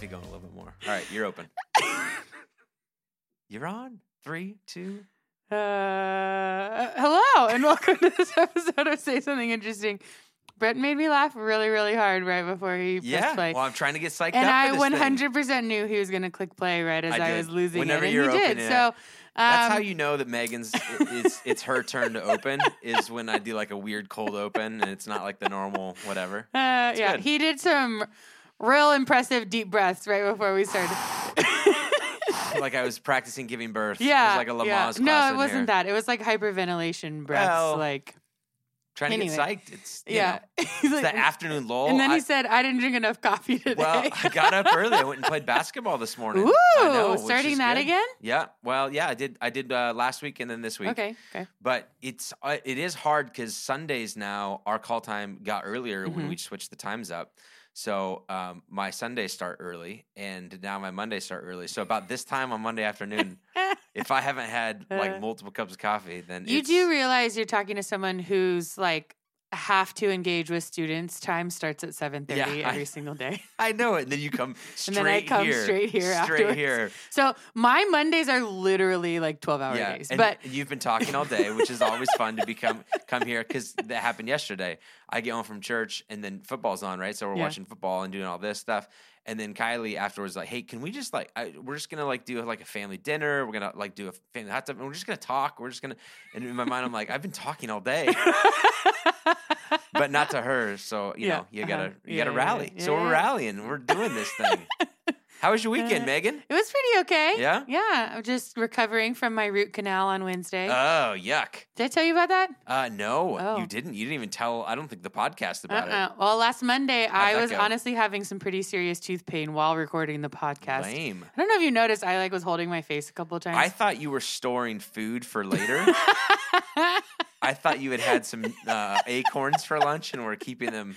coffee going a little bit more. All right, you're open. you're on. Three, two. Uh, hello and welcome to this episode of Say Something Interesting. Brett made me laugh really, really hard right before he pressed Yeah. play. Well, I'm trying to get psyched and up. I this 100% knew he was going to click play right as I I, was losing Whenever it. And you're he did. opening it. So um, That's how you know that Megan's it's it's her turn to open is when I do like a weird cold open and it's not like the normal whatever. Uh, yeah, good. he did some real impressive deep breaths right before we started. like I was practicing giving birth. yeah, it was like a Lamaze yeah. class. No, it wasn't here. that. It was like hyperventilation breaths. Well, like Trying to Anyway. get psyched. It's you yeah, know, it's like- the afternoon lull. and then I- he said, "I didn't drink enough coffee today." Well, I got up early. I went and played basketball this morning. Ooh, I know, starting that good. again? Yeah. Well, yeah, I did. I did uh, last week and then this week. Okay, okay. But it's uh, it is hard because Sundays now our call time got earlier when Mhm. we switched the times up. So um, my Sundays start early, and now my Mondays start early. So about this time on Monday afternoon, if I haven't had like Uh, multiple cups of coffee, then You do realize you're talking to someone who's like have to engage with students. Time starts at seven thirty Yeah, I- every single day. I know it. And then you come And straight then I come here, straight here straight afterwards. here. So my Mondays are literally like twelve hour yeah, days. and but you've been talking all day, which is always fun to become come here because that happened yesterday. I get home from church and then football's on, right? So we're Yeah. watching football and doing all this stuff. And then Kylie afterwards like, hey, can we just like, I, we're just gonna like do like a family dinner. We're gonna like do a family hot tub, and we're just gonna talk. We're just gonna. And in my mind, I'm like, I've been talking all day, but not to her. So you Yeah, know, you uh-huh. gotta you Yeah, gotta rally. yeah, so we're rallying. We're doing this thing. How was your weekend, Uh, Megan? it was pretty okay. Yeah? Yeah. I'm just recovering from my root canal on Wednesday. Oh, yuck. Did I tell you about that? Uh, no, Oh. you didn't. You didn't even tell. I don't think the podcast about Uh-uh. Well, last Monday I was go? honestly having some pretty serious tooth pain while recording the podcast. Lame. I don't know if you noticed. I like was holding my face a couple of times. I thought you were storing food for later. I thought you had had some uh, acorns for lunch and were keeping them.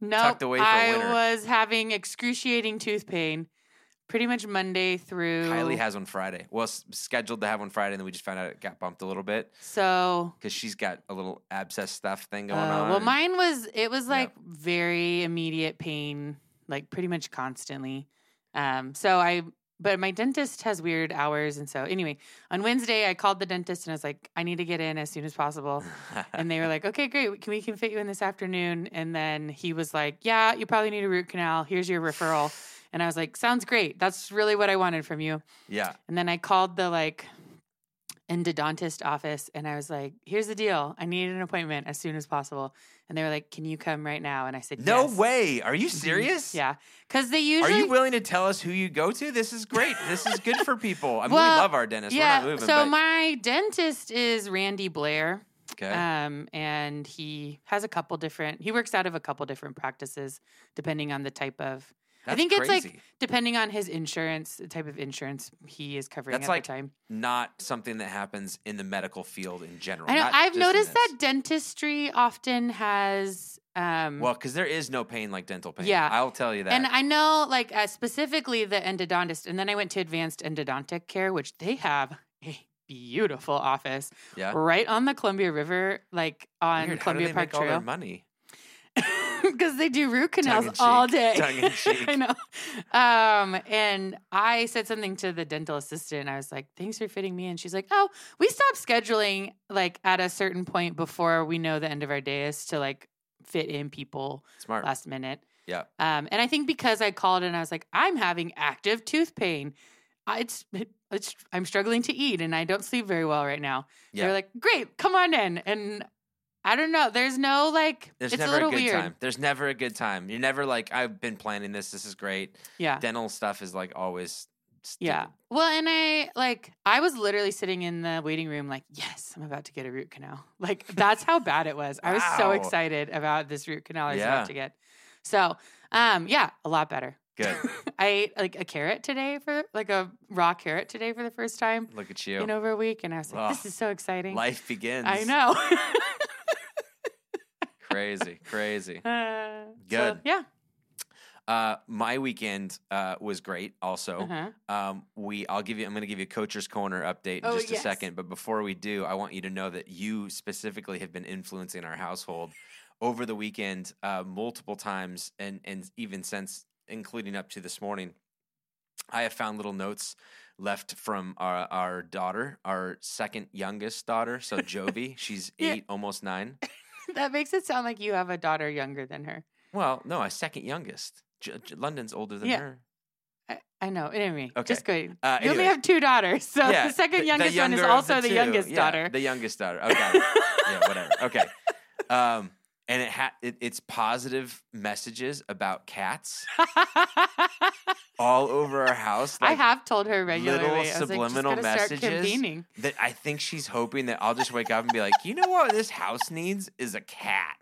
no, tucked away for I winter. was having excruciating tooth pain pretty much Monday through. Kylie has one Friday. Well, s- scheduled to have one Friday, and then we just found out it got bumped a little bit so because she's got a little abscess stuff thing going Uh, on. well, mine was it was like very immediate pain, like pretty much constantly. Um, so I, but my dentist has weird hours, and so anyway, on Wednesday I called the dentist and I was like, I need to get in as soon as possible, and they were like, Okay, great, can we can fit you in this afternoon? And then he was like, Yeah, you probably need a root canal. Here's your referral. And I was like, Sounds great. That's really what I wanted from you. yeah. And then I called the like endodontist office and I was like, here's the deal. I need an appointment as soon as possible. And they were like, can you come right now? And I said, No "Yes." way. Are you Mhm. serious? Yeah. Because they usually. Are you willing to tell us who you go to? This is great. This is good for people. I mean, Well, we love our dentist. yeah. Moving. so but, my dentist is Randy Blair. okay. Um, and he has a couple different, he works out of a couple different practices depending on the type of, I That's think it's like depending on his insurance, the type of insurance he is covering That's at like the time. not something that happens in the medical field in general. I know, I've noticed that dentistry often has. Um, Well, because there is no pain like dental pain. Yeah. I'll tell you that. and I know, like uh, specifically the endodontist, and then I went to Advanced Endodontic Care, which they have a beautiful office yeah. right on the Columbia River, like on Weird. How do Columbia they Park make all their Trail, money? because they do root canals all day. Tongue in cheek. I know. Um, and I said something to the dental assistant. I was like, "Thanks for fitting me in." She's like, "Oh, we stop scheduling like at a certain point before we know the end of our day is to like fit in people Smart. last minute." Yeah. Um, and I think because I called and I was like, "I'm having active tooth pain. It's it's I'm struggling to eat and I don't sleep very well right now." Yeah. They're like, "Great, come on in." And I don't know. There's no like. There's it's never a a, good weird. time. There's never a good time. You're never like, I've been planning this. This is great. Yeah. Dental stuff is like always. Stupid. Yeah. Well, and I like I was literally sitting in the waiting room like, yes, I'm about to get a root canal. Like that's how bad it was. I was so excited about this root canal I was Yeah. about to get. So, um, yeah, a lot better. Good. I ate like a carrot today for like a raw carrot today for the first time Look at you. in over a week, and I was like, this is so exciting. Life begins. I know. Crazy. Crazy. Uh, so, Good. yeah. Uh, my weekend uh, was great. Also, Uh-huh. um, we I'll give you. I'm going to give you a coach's corner update in Oh, just a yes. second. But before we do, I want you to know that you specifically have been influencing our household over the weekend uh, multiple times, and and even since, including up to this morning. I have found little notes left from our our daughter, our second youngest daughter. So Jovi, she's Yeah. eight, almost nine. That makes it sound like you have a daughter younger than her. Well, no, I second youngest. J- J- London's older than Yeah. her. I, I know. Anyway, Okay. just good. Uh, you only have two daughters, so Yeah, the second the- the youngest one is also the, two. youngest Yeah, daughter. The youngest daughter. Okay. yeah, whatever. Okay. Um, and it ha- it, it's positive messages about cats all over our house. I have told her regularly. little like, subliminal start messages. that I think she's hoping that I'll just wake up and be like, you know what this house needs is a cat.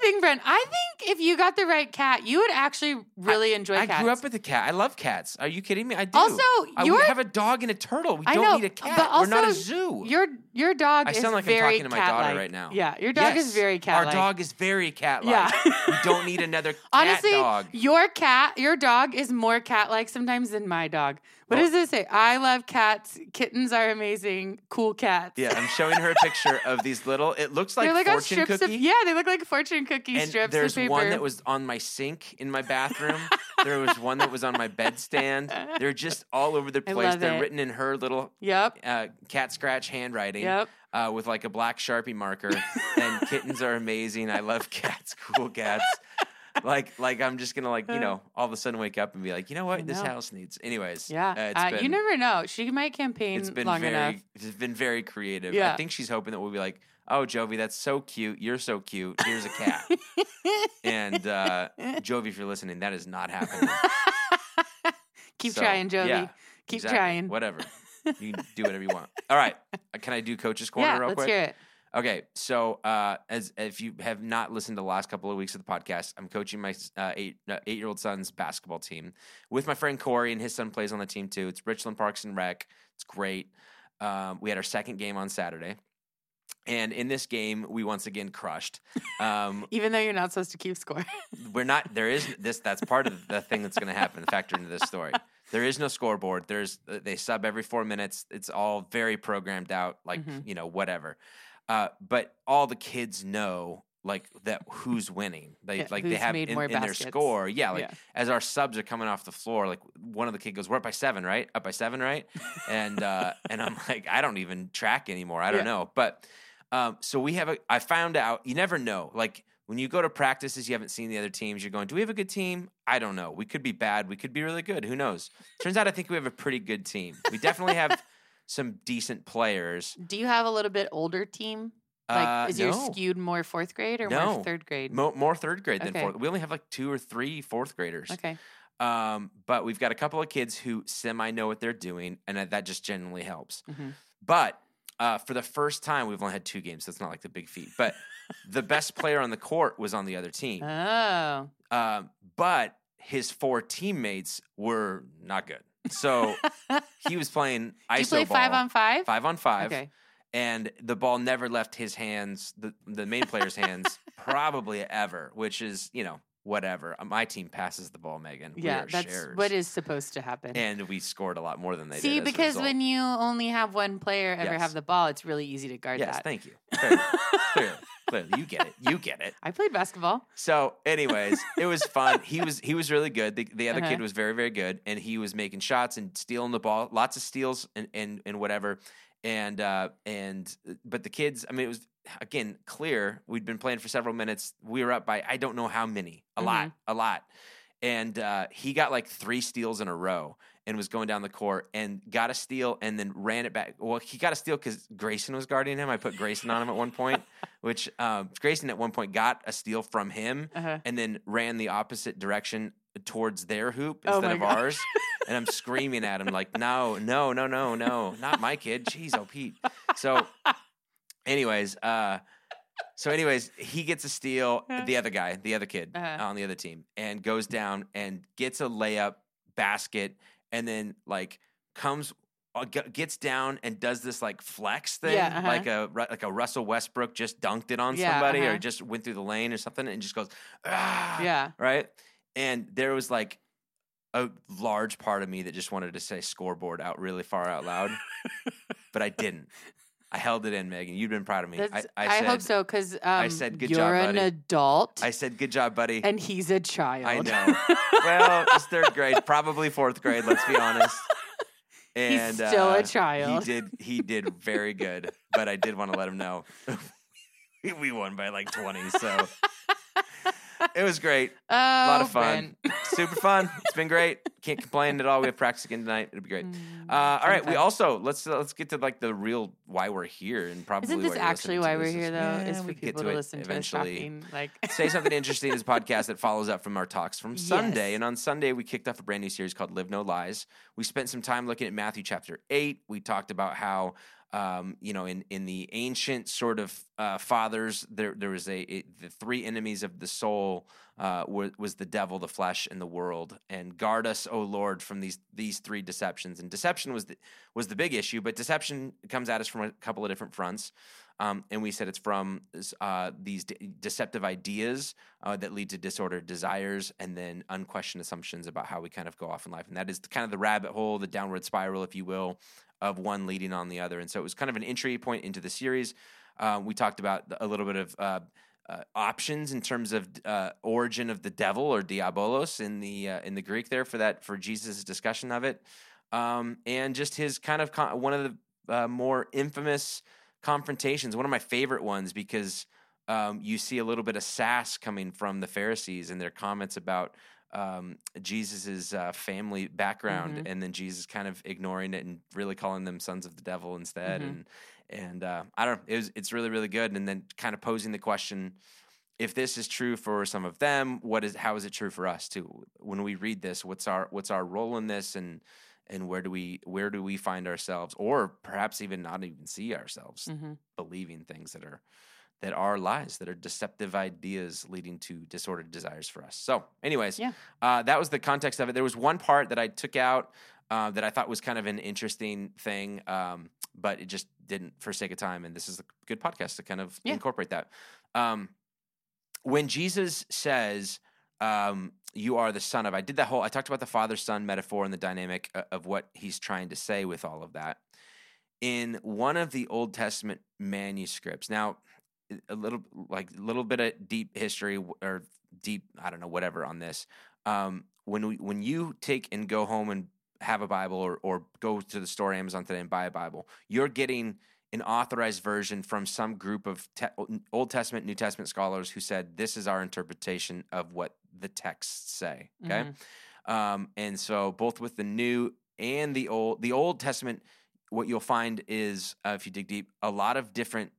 Thing, Brett. I think if you got the right cat, you would actually really enjoy I cats. grew up with a cat. I love cats. Are you kidding me? I do. also, I, we have a dog and a turtle. We I don't know, need a cat. but We're not a zoo. your your dog I sound like I'm talking to my daughter right now. Yeah, your dog is very cat. Like Our dog is very cat-like. Yeah. we don't need another cat Honestly, dog. your cat, your dog is more cat-like sometimes than my dog. What Well- does it say? I love cats. Kittens are amazing. Cool cats. Yeah, I'm showing her a picture of these little. It looks like like fortune cookie. of yeah, they look like fortune cookie and strips there's of paper. one that was on my sink in my bathroom. there was one that was on my bedstand. They're just all over the place. They're it. written in her little Yep. uh, cat scratch handwriting Yep. uh, with like a black sharpie marker. and kittens are amazing. I love cats. Cool cats. Like, like I'm just gonna like you know all of a sudden wake up and be like, you know what, this house needs. Anyways, Yeah. uh, it's Uh, been, you never know. She might campaign it's been long very, enough. it's been very creative. Yeah. I think she's hoping that we'll be like, oh, Jovi, that's so cute. You're so cute. Here's a cat. and uh, Jovi, if you're listening, that is not happening. Keep So, trying, Jovi. yeah, Keep exactly. trying. Whatever. You can do whatever you want. All right. Uh, Can I do Coach's Corner yeah, real let's quick? hear it. Okay, so uh, as if you have not listened to the last couple of weeks of the podcast, I'm coaching my uh, eight uh, eight year old son's basketball team with my friend Corey, and his son plays on the team too. It's Richland Parks and Rec. It's great. Um, we had our second game on Saturday, and in this game, we once again crushed. Um, Even though you're not supposed to keep score. we're not. There is this. That's part of the thing that's going to happen. Factor into this story. There is no scoreboard. There's they sub every four minutes. It's all very programmed out. Like Mhm. you know whatever. Uh, but all the kids know like that who's winning. They Yeah, like they have in, more in their score. Yeah, like Yeah. as our subs are coming off the floor, like one of the kid goes, "We're up by seven, right? Up by seven, right?" and uh, and I'm like, I don't even track anymore. I don't Yeah. know. But um, so we have a. I found out. You never know. Like when you go to practices, you haven't seen the other teams. You're going, do we have a good team? I don't know. We could be bad. We could be really good. Who knows? Turns out, I think we have a pretty good team. We definitely have some decent players. Do you have a little bit older team? Like, Uh, is yours no. skewed more fourth grade or No. more third grade? Mo- more third grade than fourth. We only have like two or three fourth graders. okay. Um, but we've got a couple of kids who semi know what they're doing, and that- that just generally helps. Mhm. But uh, for the first time, we've only had two games, so it's not like the big feat. But the best player on the court was on the other team. Oh. Um, but his four teammates were not good. So he was playing ISO Do you play ball, five on five? five on five, Okay. and the ball never left his hands, the the main player's hands, probably ever. Which is you know whatever. Uh, My team passes the ball, Megan. We Yeah, are that's sharers. what is supposed to happen. and we scored a lot more than they See, did. See, because when you only have one player ever Yes. have the ball, it's really easy to guard yes, that. thank you. Clearly, clearly, clearly, you get it. You get it. I played basketball. So, anyways, it was fun. He was he was really good. The, the other Uh-huh. kid was very very good, and he was making shots and stealing the ball, lots of steals and and, and whatever. And uh, and but the kids, I mean, it was again clear. We'd been playing for several minutes. We were up by I don't know how many, a lot, Mm-hmm. a lot. And uh, he got like three steals in a row and was going down the court and got a steal and then ran it back. Well, he got a steal because Grayson was guarding him. I put Grayson on him at one point, which um, Grayson at one point got a steal from him Uh-huh. and then ran the opposite direction towards their hoop Oh instead of gosh. ours. And I'm screaming at him like, "No, no, no, no, no, not my kid." Jeez, oh Pete. So, anyways, uh, so anyways, he gets a steal. The other guy, the other kid Uh-huh. on the other team, and goes down and gets a layup basket, and then like comes. uh, Gets down and does this like flex thing, Yeah, uh-huh. like a like a Russell Westbrook just dunked it on Yeah, somebody, or uh-huh. just went through the lane or something, and just goes, ah, Yeah. right? And there was like a large part of me that just wanted to say scoreboard out really far out loud, but I didn't. I held it in, Megan. You've been proud of me. I, That's- I, I, said, hope so because um, I said, "Good you're job, an buddy." adult I said, "Good job, buddy." and he's a child. I know. well, it's third grade, probably fourth grade. Let's be honest. He's And still uh, a child. He did. He did very good, but I did want to let him know we- we won by like twenty. So it was great. Oh, A lot of fun. Ben. Super fun. It's been great. Can't complain at all. We have practice again tonight. It'll be great. Mm, Uh, all fun. We also let's uh, let's get to like the real why we're here and probably Isn't this why you're actually listening why to we're this. here, though? Yeah, is we for can get people to to it listen to us eventually. talking. Like, Say Something Interesting is a podcast that follows up from our talks from Sunday. Yes. And on Sunday, we kicked off a brand new series called Live No Lies. We spent some time looking at Matthew chapter 8. We talked about how, um, you know, in, in the ancient sort of uh, fathers, there, there was a, the three enemies of the soul uh, was, was the devil, the flesh, and the world. And guard us, O Lord, from these these three deceptions. And deception was the, was the big issue, but deception comes at us from a couple of different fronts. Um, and we said it's from uh, these de- deceptive ideas uh, that lead to disordered desires and then unquestioned assumptions about how we kind of go off in life. And that is kind of the rabbit hole, the downward spiral, if you will, of one leading on the other. And so it was kind of an entry point into the series. Uh, we talked about a little bit of uh, uh, options in terms of uh, origin of the devil or diabolos in the uh, in the Greek there for that for Jesus' discussion of it, um, and just his kind of con- one of the uh, more infamous confrontations. One of my favorite ones because um, you see a little bit of sass coming from the Pharisees and their comments about um, Jesus's uh, family background, Mhm. and then Jesus kind of ignoring it and really calling them sons of the devil instead. Mhm. And and uh, I don't. It was, it's really really good. And then kind of posing the question: if this is true for some of them, what is how is it true for us too? When we read this, what's our what's our role in this, and and where do we where do we find ourselves, or perhaps even not even see ourselves mhm. believing things that are that are lies, that are deceptive ideas leading to disordered desires for us. So, anyways, Yeah. uh, that was the context of it. There was one part that I took out uh, that I thought was kind of an interesting thing, um, but it just didn't for sake of time. And this is a good podcast to kind of Yeah. incorporate that. Um, when Jesus says, um, "You are the son of," I did that whole. I talked about the father son metaphor and the dynamic uh, of what he's trying to say with all of that. In one of the Old Testament manuscripts, now a little like a little bit of deep history or deep I don't know whatever on this. Um, when we, when you take and go home and have a Bible or or go to the store Amazon today and buy a Bible, you're getting an authorized version from some group of te- Old Testament, New Testament scholars who said this is our interpretation of what the texts say. Okay, um, and so both with the New and the Old, the Old Testament, what you'll find is uh, if you dig deep, a lot of different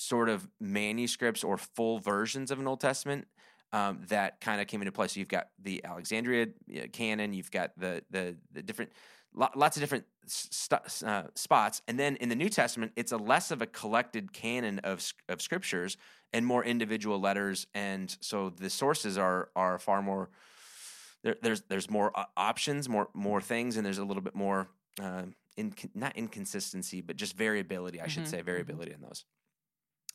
sort of manuscripts or full versions of an Old Testament um, that kind of came into play. So you've got the Alexandria canon, you've got the the, the different lots of different st- uh, spots, and then in the New Testament, it's a less of a collected canon of of scriptures and more individual letters, and so the sources are are far more. There, there's there's more options, more more things, and there's a little bit more uh, in not inconsistency, but just variability. I should Mhm, say mhm. variability in those.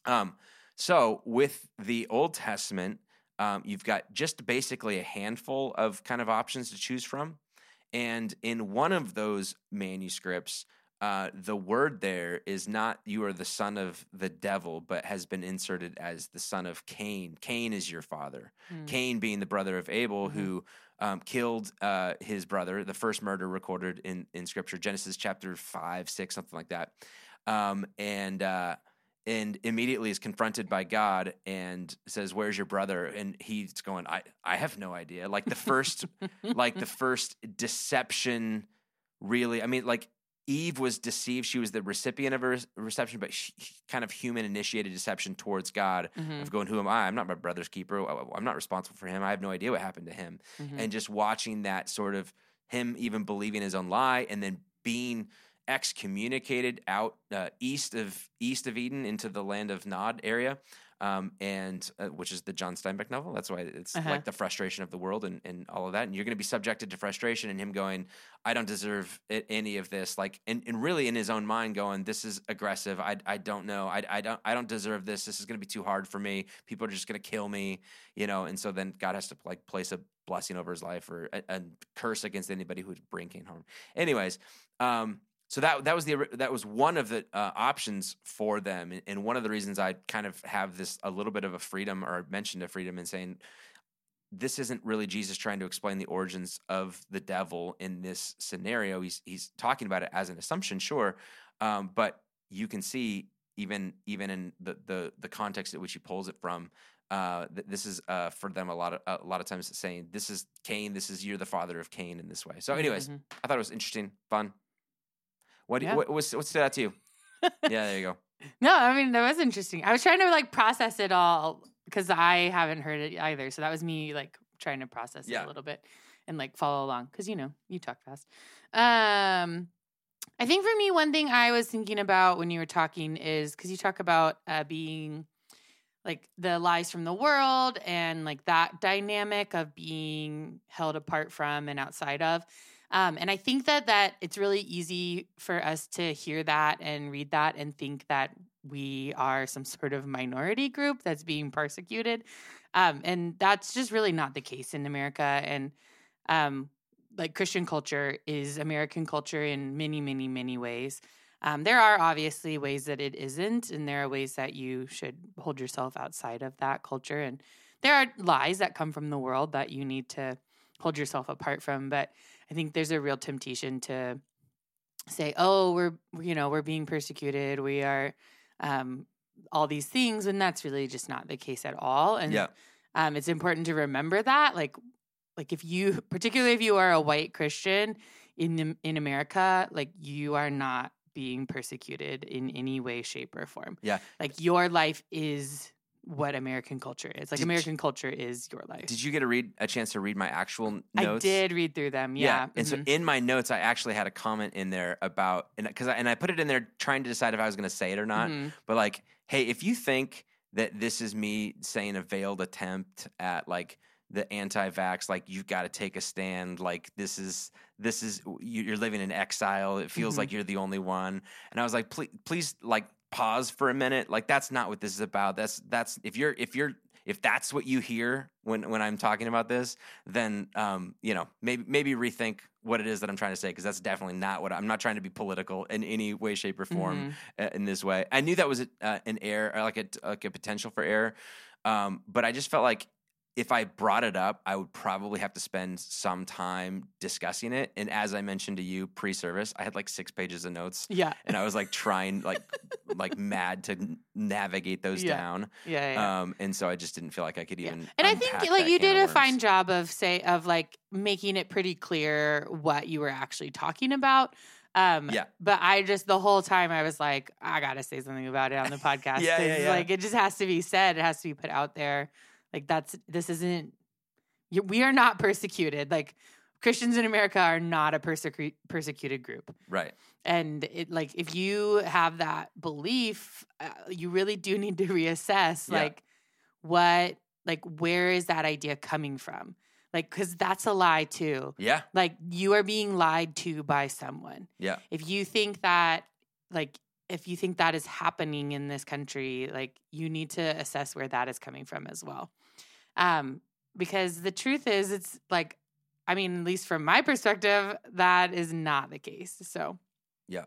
Um, so with the Old Testament, um, you've got just basically a handful of kind of options to choose from. And in one of those manuscripts, uh, the word there is not you are the son of the devil, but has been inserted as the son of Cain. Cain is your father. Mm. Cain being the brother of Abel, Mhm. who um, killed uh, his brother, the first murder recorded in, in scripture, Genesis chapter five, six, something like that. Um, and uh, and immediately is confronted by God and says, "Where's your brother?" And he's going, "I I have no idea." Like the first like the first deception really i mean like eve was deceived she was the recipient of a reception but she, kind of human initiated deception towards god Mhm, of going who am i i'm not my brother's keeper i'm not responsible for him i have no idea what happened to him mhm. and just watching that sort of him even believing his own lie and then being excommunicated out uh, east of east of eden into the land of nod area um, and uh, which is the John Steinbeck novel. That's why it's Uh-huh. like the frustration of the world and, and all of that. And you're going to be subjected to frustration and him going, I don't deserve it, any of this. Like, and, and really in his own mind going, this is aggressive. I, I don't know. I, I don't, I don't deserve this. This is going to be too hard for me. People are just going to kill me, you know? And so then God has to like place a blessing over his life or a, a curse against anybody who would bring Cain harm. Anyways, um, so that that was the that was one of the uh, options for them, and, one of the reasons I kind of have this a little bit of a freedom or mentioned a freedom in saying this isn't really Jesus trying to explain the origins of the devil in this scenario. He's he's talking about it as an assumption, sure, um, but you can see even even in the the the context at which he pulls it from. Uh, th- this is uh, for them a lot of a lot of times saying this is Cain. This is you're the father of Cain in this way. So, anyways, Mhm. I thought it was interesting, fun. What Yeah. what, what's, what stood out to you? yeah, there you go. No, I mean that was interesting. I was trying to like process it all because I haven't heard it either. So that was me like trying to process it a little bit and like follow along because you know you talk fast. Um, I think for me, one thing I was thinking about when you were talking is because you talk about uh, being like the lies from the world and like that dynamic of being held apart from and outside of. Um, and I think that that it's really easy for us to hear that and read that and think that we are some sort of minority group that's being persecuted. Um, and that's just really not the case in America. And um, like Christian culture is American culture in many, many, many ways. Um, there are obviously ways that it isn't, and there are ways that you should hold yourself outside of that culture. And there are lies that come from the world that you need to hold yourself apart from. But I think there's a real temptation to say, "Oh, we're you know we're being persecuted. We are um, all these things," when that's really just not the case at all. And Yeah. um, it's important to remember that, like, like if you, particularly if you are a white Christian in the- in America, like you are not being persecuted in any way, shape, or form. Yeah. like your life is what American culture is. Like Did you- American culture is your life. Did you get a read a chance to read my actual notes? I did read through them. Yeah. And so mhm. in my notes, I actually had a comment in there about, and because I, and I put it in there trying to decide if I was going to say it or not. Mhm. But like, hey, if you think that this is me saying a veiled attempt at like the anti-vax, like you've got to take a stand, like this is this is you- you're living in exile. It feels Mhm. like you're the only one. And I was like, please, please, like pause for a minute. Like that's not what this is about. That's that's if you're if you're if that's what you hear when when I'm talking about this, then um, you know maybe maybe rethink what it is that I'm trying to say because that's definitely not what I'm not trying to be political in any way, shape, or form Mhm. uh, in this way. I knew that was a, uh, an error, like a like a potential for error, um, but I just felt like if I brought it up, I would probably have to spend some time discussing it. And as I mentioned to you pre-service, I had like six pages of notes, Yeah. and I was like trying like like mad to navigate those Yeah. down. Yeah. yeah. Um, and so I just didn't feel like I could Yeah. even. and I think like you did a fine job of say of like making it pretty clear what you were actually talking about. Um, Yeah. But I just the whole time I was like, I gotta say something about it on the podcast. Yeah, yeah, yeah. Like it just has to be said. It has to be put out there. Like that's this isn't. We are not persecuted. Like Christians in America are not a persecu- persecuted group Right. and it like if you have that belief uh, you really do need to reassess Yeah. like what like where is that idea coming from like because that's a lie too Yeah. like you are being lied to by someone Yeah. if you think that like if you think that is happening in this country like you need to assess where that is coming from as well um because the truth is it's like i mean at least from my perspective that is not the case so Yeah,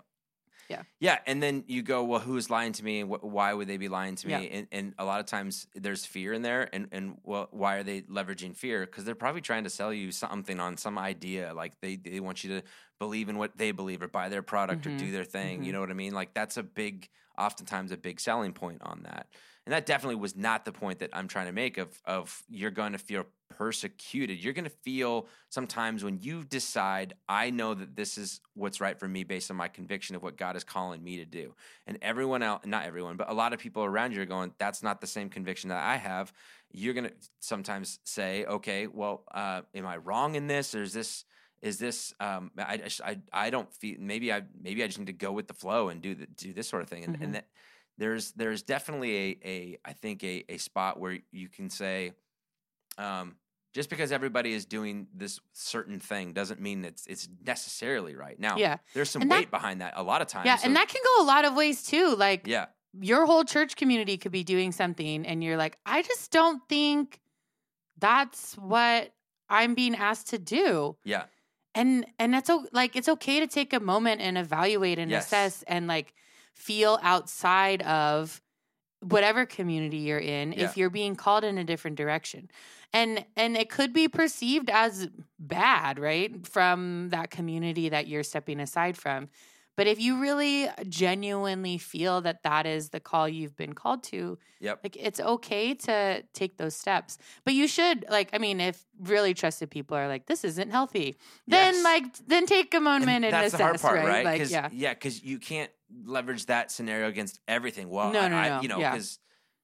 Yeah. Yeah. and then you go, well, who's lying to me, why would they be lying to me? Yeah. And, and a lot of times there's fear in there, and and well, why are they leveraging fear? Because they're probably trying to sell you something on some idea, like they they want you to believe in what they believe or buy their product or Mhm, do their thing. You mhm. know what I mean? Like that's a big, oftentimes a big selling point on that. And that definitely was not the point that I'm trying to make of of you're going to feel persecuted. You're going to feel sometimes when you decide I know that this is what's right for me based on my conviction of what God is calling me to do. And everyone else, not everyone, but a lot of people around you are going, that's not the same conviction that I have. You're going to sometimes say, okay, well, uh, am I wrong in this? Or is this, is this, um, I, I, I don't feel, maybe I, maybe I just need to go with the flow and do the, do this sort of thing. And, Mhm. and that there's, there's definitely a, a, I think a, a spot where you can say, um, just because everybody is doing this certain thing doesn't mean it's it's necessarily right. Now, yeah there's some that- weight behind that a lot of times. yeah so- and that can go a lot of ways too like yeah, your whole church community could be doing something and you're like i just don't think that's what i'm being asked to do yeah, and and that's like it's okay to take a moment and evaluate and Yes. assess and like feel outside of whatever community you're in Yeah. if you're being called in a different direction and and it could be perceived as bad right from that community that you're stepping aside from but if you really genuinely feel that that is the call you've been called to Yep. like it's okay to take those steps but you should like i mean if really trusted people are like this isn't healthy then Yes. like then take a moment and, that's assess the hard part, right, right? like yeah yeah, because you can't leverage that scenario against everything. Well, No, I, no, I- no, you know, yeah. because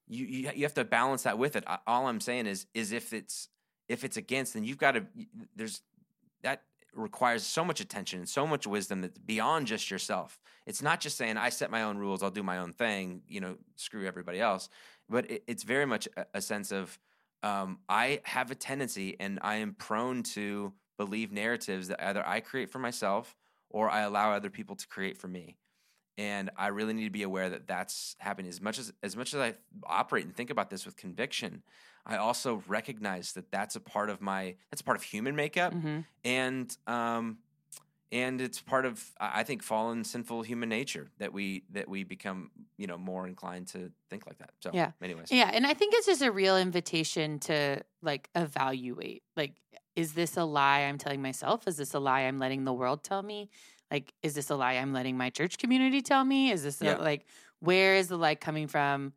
you, you you have to balance that with it. I- All I'm saying is is if it's if it's against, then you've got to. There's that requires so much attention and so much wisdom that's beyond just yourself. It's not just saying I set my own rules, I'll do my own thing. You know, screw everybody else. But it, it's very much a, a sense of um, I have a tendency, and I am prone to believe narratives that either I create for myself or I allow other people to create for me. And I really need to be aware that that's happening. As much as as much as I operate and think about this with conviction, I also recognize that that's a part of my that's a part of human makeup, hmm and um, and it's part of I I think fallen sinful human nature that we that we become you know more inclined to think like that. So Yeah. anyways, yeah. And i think it's just a real invitation to like evaluate. Like is this a lie i'm telling myself? Is this a lie i'm letting the world tell me like is this a lie i'm letting my church community tell me is this a, Yeah. like where is the lie coming from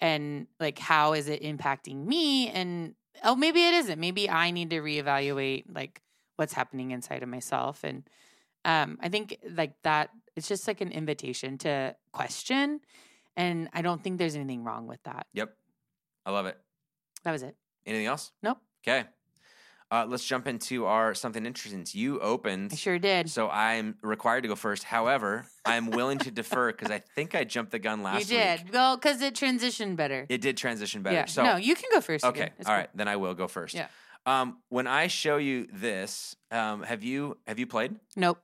and like how is it impacting me and oh maybe it isn't maybe i need to reevaluate like what's happening inside of myself and um i think like that it's just like an invitation to question and i don't think there's anything wrong with that yep, I love it. that was it Anything else? Nope. Okay. Uh, let's jump into our something interesting. You opened, i sure did so I'm required to go first. However, I'm willing to defer because I think I jumped the gun last you did week. well because it transitioned better It did transition better. yeah So no you can go first okay, all cool. right, then I will go first. Yeah. Um, when I show you this, um, have you have you played? nope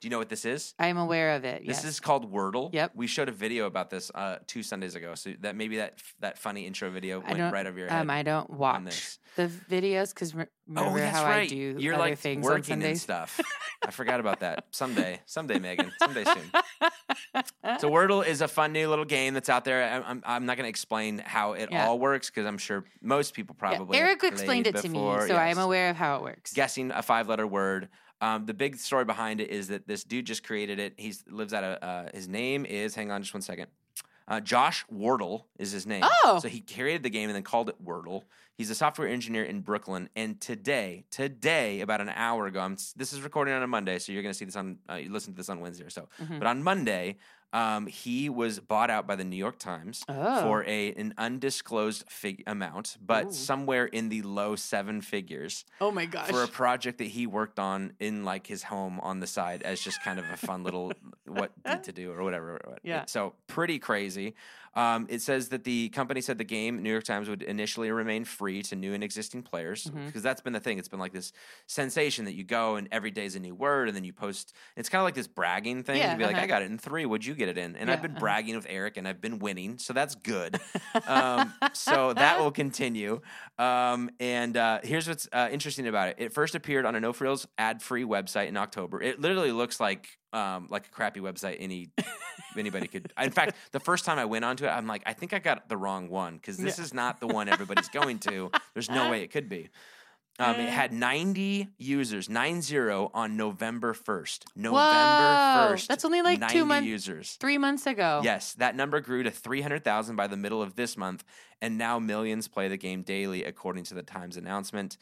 Do you know what this is? i'm aware of it This yes. is called Wordle. Yep. We showed a video about this uh, two Sundays ago. So that maybe that that funny intro video I went right over your head. um i don't watch this. the videos because oh, remember that's how right. i do You're other like things on working and sundays stuff. I forgot about that. Someday, someday, Megan. Someday soon. So Wordle is a fun new little game that's out there. I- I'm, I'm not going to explain how it Yeah. all works because I'm sure most people probably. have eric explained it to me before. so i'm aware of how it works Guessing a five letter word. Um, the big story behind it is that this dude just created it. He lives out of uh, his name is. Hang on, just one second. Uh, Josh Wardle is his name. Oh. so he created the game and then called it Wordle. He's a software engineer in Brooklyn. And today, today, about an hour ago, I'm, this is recording on a Monday, so you're going to see this on. Uh, you listen to this on Wednesday or so. Mhm. But on Monday, um, he was bought out by the New York Times Oh. for a an undisclosed fig- amount, but Ooh. somewhere in the low seven figures oh my gosh for a project that he worked on in like his home on the side as just kind of a fun little what to do or whatever. Yeah. So pretty crazy. Um, it says that the company said the game, New York Times, would initially remain free to new and existing players because that's been the thing. It's been like this sensation that you go and every day is a new word and then you post. It's kind of like this bragging thing Yeah, to be like, uh-huh. I got it in three. Would you get it in? And I've been uh-huh. bragging with Eric and I've been winning, so that's good. um, so that will continue. Um, and uh, here's what's uh, interesting about it. It first appeared on a No Frills ad-free website in October. It literally looks like um, like a crappy website any anybody could. In fact, the first time I went onto it, I'm like, I think I got the wrong one because this is not the one everybody's going to. There's no way it could be. Um, it had 90 users, 90 on November 1st. November Whoa, 1st. that's only like 90 two months- users. three months ago Yes, that number grew to 300,000 by the middle of this month, and now millions play the game daily, according to the Times announcement.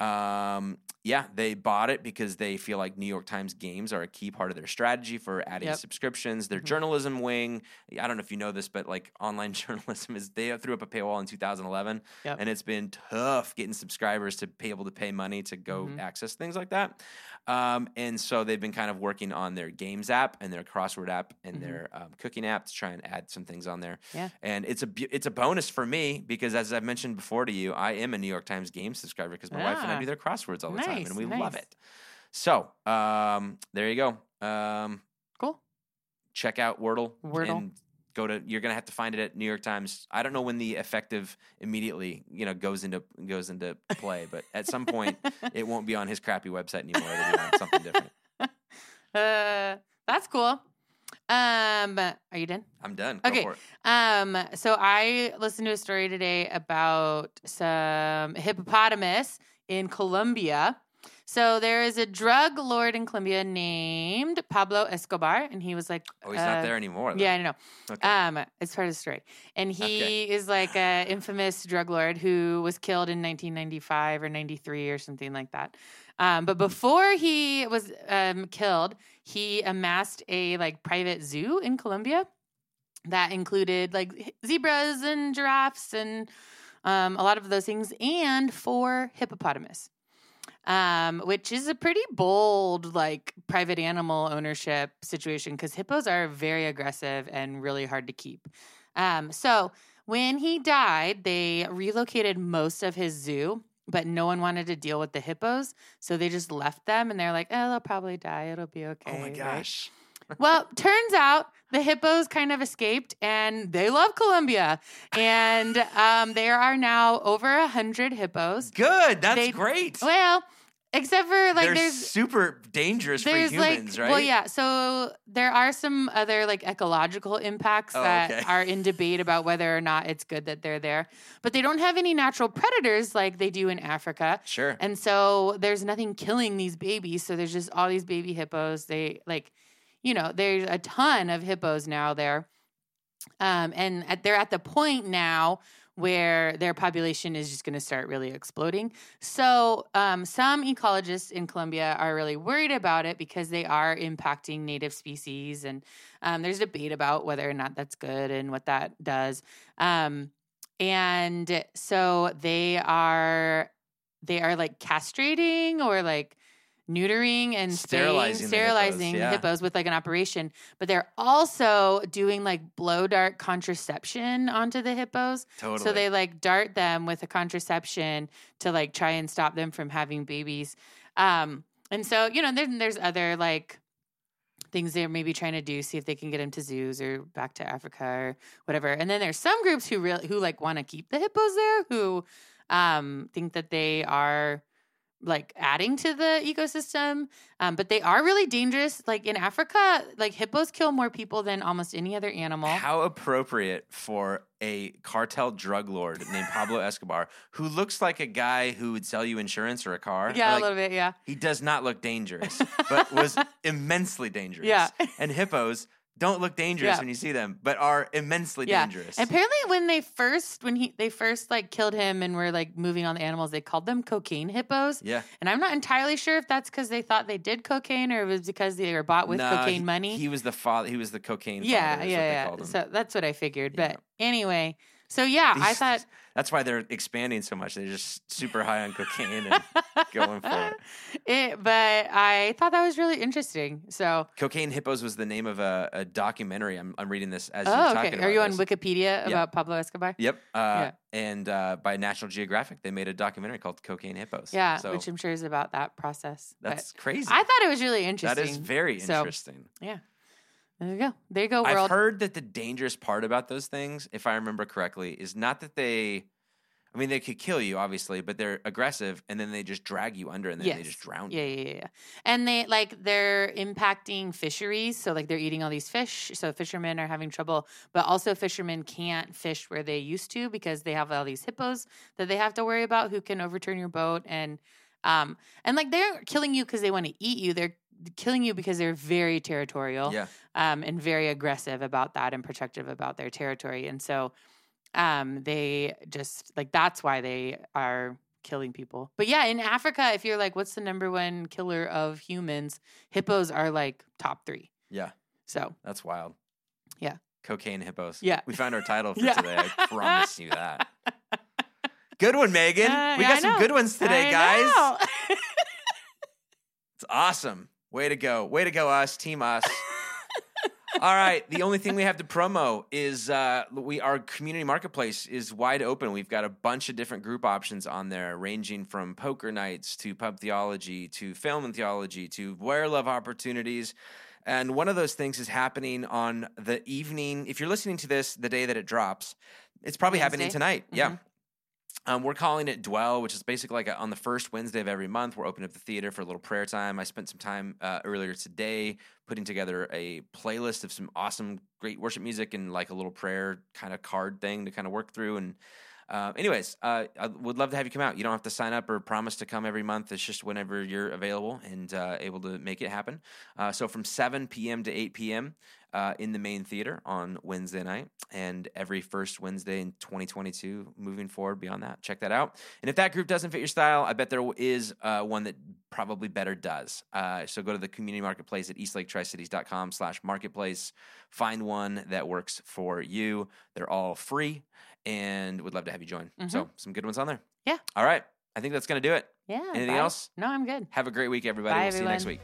Um, yeah, they bought it because they feel like New York Times games are a key part of their strategy for adding Yep. subscriptions. Their Mhm. journalism wing, I don't know if you know this, but like online journalism is they threw up a paywall in 2011, Yep. and it's been tough getting subscribers to be able to pay money to go Mhm. access things like that. Um, and so they've been kind of working on their games app and their crossword app and Mhm. their um, cooking app to try and add some things on there. Yeah. And it's a it's a bonus for me because as I've mentioned before to you, I am a New York Times game subscriber because my wife and I do their crosswords all the time and we love it. So um, there you go. Um, cool check out Wordle, Wordle. and go to you're gonna have to find it at New York Times. I don't know when the effective immediately you know goes into goes into play, but at some point it won't be on his crappy website anymore. It'll be on something different. Uh, that's cool. Um, are you done? I'm done. Go Okay. for it. Um, so I listened to a story today about some hippopotamus in Colombia. So there is a drug lord in Colombia named Pablo Escobar, and he was like, Oh, he's uh, not there anymore. though. Yeah, I know. Okay. Um, it's part of the story, and he Okay. is like a infamous drug lord who was killed in 1995 or 93 or something like that. Um, but before he was um, killed, he amassed a like private zoo in Colombia that included like zebras and giraffes and um, a lot of those things, and four hippopotamus. Um, which is a pretty bold, like private animal ownership situation because hippos are very aggressive and really hard to keep. Um, so when he died, they relocated most of his zoo, but no one wanted to deal with the hippos, so they just left them, and they're like, "Oh, they'll probably die. It'll be okay." oh my right?" gosh. Well, turns out the hippos kind of escaped and they love Colombia. And um, there are now over a hundred hippos. Good. That's They- great. Well, except for like They're there's super dangerous for humans, like right? well yeah so there are some other like ecological impacts Oh, that okay. are in debate about whether or not it's good that they're there but they don't have any natural predators like they do in africa Sure. and so there's nothing killing these babies. So there's just all these baby hippos. They like, you know, there's a ton of hippos now there. Um, and at, they're at the point now where their population is just going to start really exploding. So um, some ecologists in Colombia are really worried about it because they are impacting native species. And um, there's debate about whether or not that's good and what that does. Um, and so they are they are like castrating or like neutering and Sterilizing staying, the hippos, yeah. hippos with like an operation but they're also doing like blow dart contraception onto the hippos Totally. so they like dart them with a contraception to like try and stop them from having babies um and so you know then there's other like things they're maybe trying to do see if they can get them to zoos or back to africa or whatever and then there's some groups who really who like want to keep the hippos there who um think that they are like adding to the ecosystem um, but they are really dangerous like in africa like hippos kill more people than almost any other animal How appropriate for a cartel drug lord named Pablo Escobar, who looks like a guy who would sell you insurance or a car. yeah Like, a little bit yeah He does not look dangerous, but was immensely dangerous. Yeah. And hippos don't look dangerous Yeah. when you see them, but are immensely Yeah. dangerous. Apparently, when they first when he they first like killed him and were like moving on the animals, they called them cocaine hippos. yeah. And I'm not entirely sure if that's because they thought they did cocaine or it was because they were bought with cocaine he- money. He was the father. He was the cocaine. yeah, father, yeah, yeah. So that's what I figured. Yeah. But anyway, so yeah, I thought that's why they're expanding so much. They're just super high on cocaine and going for it. it. But I thought that was really interesting. So Cocaine Hippos was the name of a, a documentary. I'm, I'm reading this as you're oh, talking okay. about Are you on this. Wikipedia about Pablo Escobar? Yep. Uh, Yeah. And uh, by National Geographic, they made a documentary called Cocaine Hippos. Yeah, So which I'm sure is about that process. But that's crazy. I thought it was really interesting. that is very So, interesting. There you go. There you go, I've heard that the dangerous part about those things, if I remember correctly, is not that they. I mean, they could kill you, obviously, but they're aggressive, and then they just drag you under, and then they just drown you. yeah, yeah, yeah. And they like they're impacting fisheries, so like they're eating all these fish. So fishermen are having trouble, but also fishermen can't fish where they used to because they have all these hippos that they have to worry about who can overturn your boat and um and like they're killing you because they want to eat you. They're killing you because they're very territorial Yeah. um, and very aggressive about that and protective about their territory. And so um, they just like that's why they are killing people. But yeah, in Africa, if you're like, what's the number one killer of humans? Hippos are like top three. Yeah. So That's wild. Yeah. Cocaine hippos. Yeah. We found our title for Yeah. today. I promise you that. Good one, Megan. Uh, we yeah, got some good ones today, I guys. It's awesome. Way to go. Way to go, us. Team us. All right. The only thing we have to promo is uh, we our community marketplace is wide open. We've got a bunch of different group options on there, ranging from poker nights to pub theology to film and theology to where love opportunities. And one of those things is happening on the evening. If you're listening to this the day that it drops, it's probably happening Wednesday? tonight. Yeah. Um, we're calling it Dwell, which is basically like a, on the first Wednesday of every month. We're opening up the theater for a little prayer time. I spent some time uh, earlier today putting together a playlist of some awesome, great worship music and like a little prayer kind of card thing to kind of work through. And uh, anyways, uh, I would love to have you come out. You don't have to sign up or promise to come every month. It's just whenever you're available and uh, able to make it happen. Uh, so from 7 p.m. to 8 p.m. Uh, in the main theater on Wednesday night, and every first Wednesday in 2022 moving forward beyond that. Check that out. And if that group doesn't fit your style, I bet there is uh, one that probably better does. So go to the community marketplace at eastlaketricities.com slash marketplace. Find one that works for you. They're all free and would love to have you join. So mm-hmm. some good ones on there. Yeah. All right. I think that's going to do it. Yeah. Anything bye. else? No, I'm good. Have a great week, everybody. Bye, we'll see you next week.